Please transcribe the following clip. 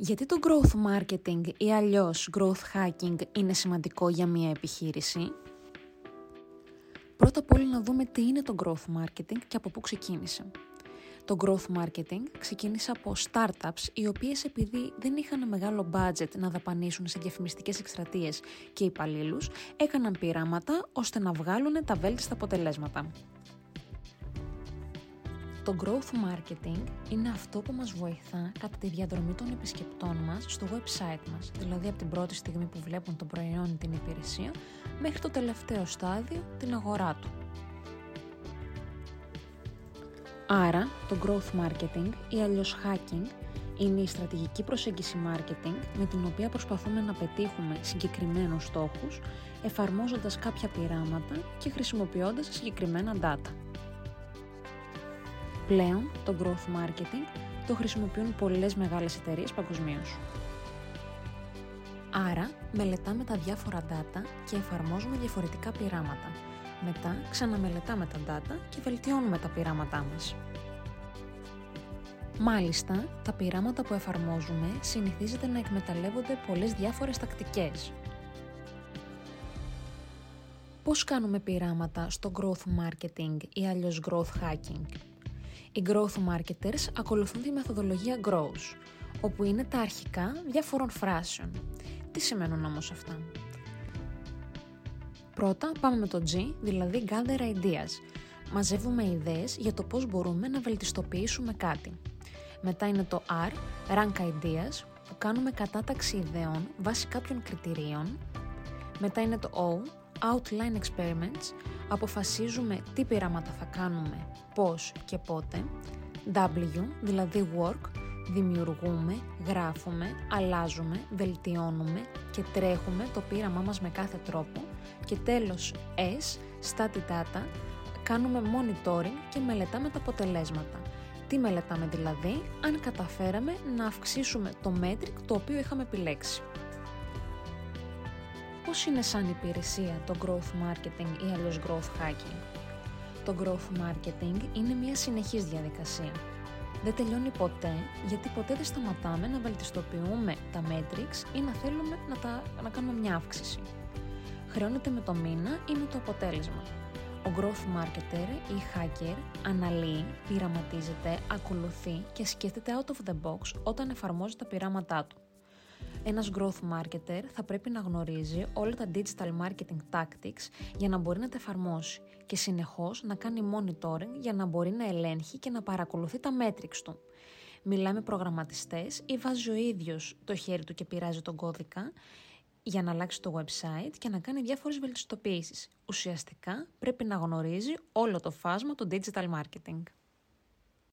Γιατί το growth marketing ή αλλιώς growth hacking είναι σημαντικό για μια επιχείρηση; Πρώτα απ' όλα να δούμε τι είναι το growth marketing και από πού ξεκίνησε. Το growth marketing ξεκίνησε από startups οι οποίες επειδή δεν είχαν μεγάλο budget να δαπανίσουν σε διαφημιστικές εκστρατείες και υπαλλήλους, έκαναν πειράματα ώστε να βγάλουν τα βέλτιστα αποτελέσματα. Το growth marketing είναι αυτό που μας βοηθά κατά τη διαδρομή των επισκεπτών μας στο website μας, δηλαδή από την πρώτη στιγμή που βλέπουν το προϊόν ή την υπηρεσία μέχρι το τελευταίο στάδιο, την αγορά του. Άρα, το growth marketing ή αλλιώς hacking είναι η στρατηγική προσέγγιση marketing με την οποία προσπαθούμε να πετύχουμε συγκεκριμένους στόχους εφαρμόζοντας κάποια πειράματα και χρησιμοποιώντας συγκεκριμένα data. Πλέον, το growth marketing το χρησιμοποιούν πολλές μεγάλες εταιρείες παγκοσμίως. Άρα, μελετάμε τα διάφορα data και εφαρμόζουμε διαφορετικά πειράματα. Μετά, ξαναμελετάμε τα data και βελτιώνουμε τα πειράματά μας. Μάλιστα, τα πειράματα που εφαρμόζουμε συνηθίζεται να εκμεταλλεύονται πολλές διάφορες τακτικές. Πώς κάνουμε πειράματα στο growth marketing ή αλλιώς growth hacking? Οι growth marketers ακολουθούν τη μεθοδολογία grows, όπου είναι τα αρχικά διάφορων φράσεων. Τι σημαίνουν όμως αυτά; Πρώτα πάμε με το G, δηλαδή gather ideas. Μαζεύουμε ιδέες για το πώς μπορούμε να βελτιστοποιήσουμε κάτι. Μετά είναι το R, rank ideas, που κάνουμε κατάταξη ιδεών βάσει κάποιων κριτηρίων. Μετά είναι το O, outline experiments, αποφασίζουμε τι πειράματα θα κάνουμε, πώς και πότε. W, δηλαδή work, δημιουργούμε, γράφουμε, αλλάζουμε, βελτιώνουμε και τρέχουμε το πείραμά μας με κάθε τρόπο. Και τέλος S, study data, κάνουμε monitoring και μελετάμε τα αποτελέσματα. Τι μελετάμε δηλαδή, αν καταφέραμε να αυξήσουμε το metric το οποίο είχαμε επιλέξει πώς είναι σαν υπηρεσία το growth marketing ή αλλιώς growth hacking; Το growth marketing είναι μια συνεχής διαδικασία. Δεν τελειώνει ποτέ, γιατί ποτέ δεν σταματάμε να βελτιστοποιούμε τα metrics ή να θέλουμε να, τα, να κάνουμε μια αύξηση. Χρεώνεται με το μήνα ή με το αποτέλεσμα. Ο growth marketer ή hacker αναλύει, πειραματίζεται, ακολουθεί και σκέφτεται out of the box όταν εφαρμόζει τα πειράματά του ένας growth marketer θα πρέπει να γνωρίζει όλα τα digital marketing tactics για να μπορεί να τα εφαρμόσει και συνεχώς να κάνει monitoring για να μπορεί να ελέγχει και να παρακολουθεί τα metrics του. Μιλάμε προγραμματιστές ή βάζει ο ίδιος το χέρι του και πειράζει τον κώδικα για να αλλάξει το website και να κάνει διάφορες βελτιστοποιήσεις. Ουσιαστικά πρέπει να γνωρίζει όλο το φάσμα του digital marketing.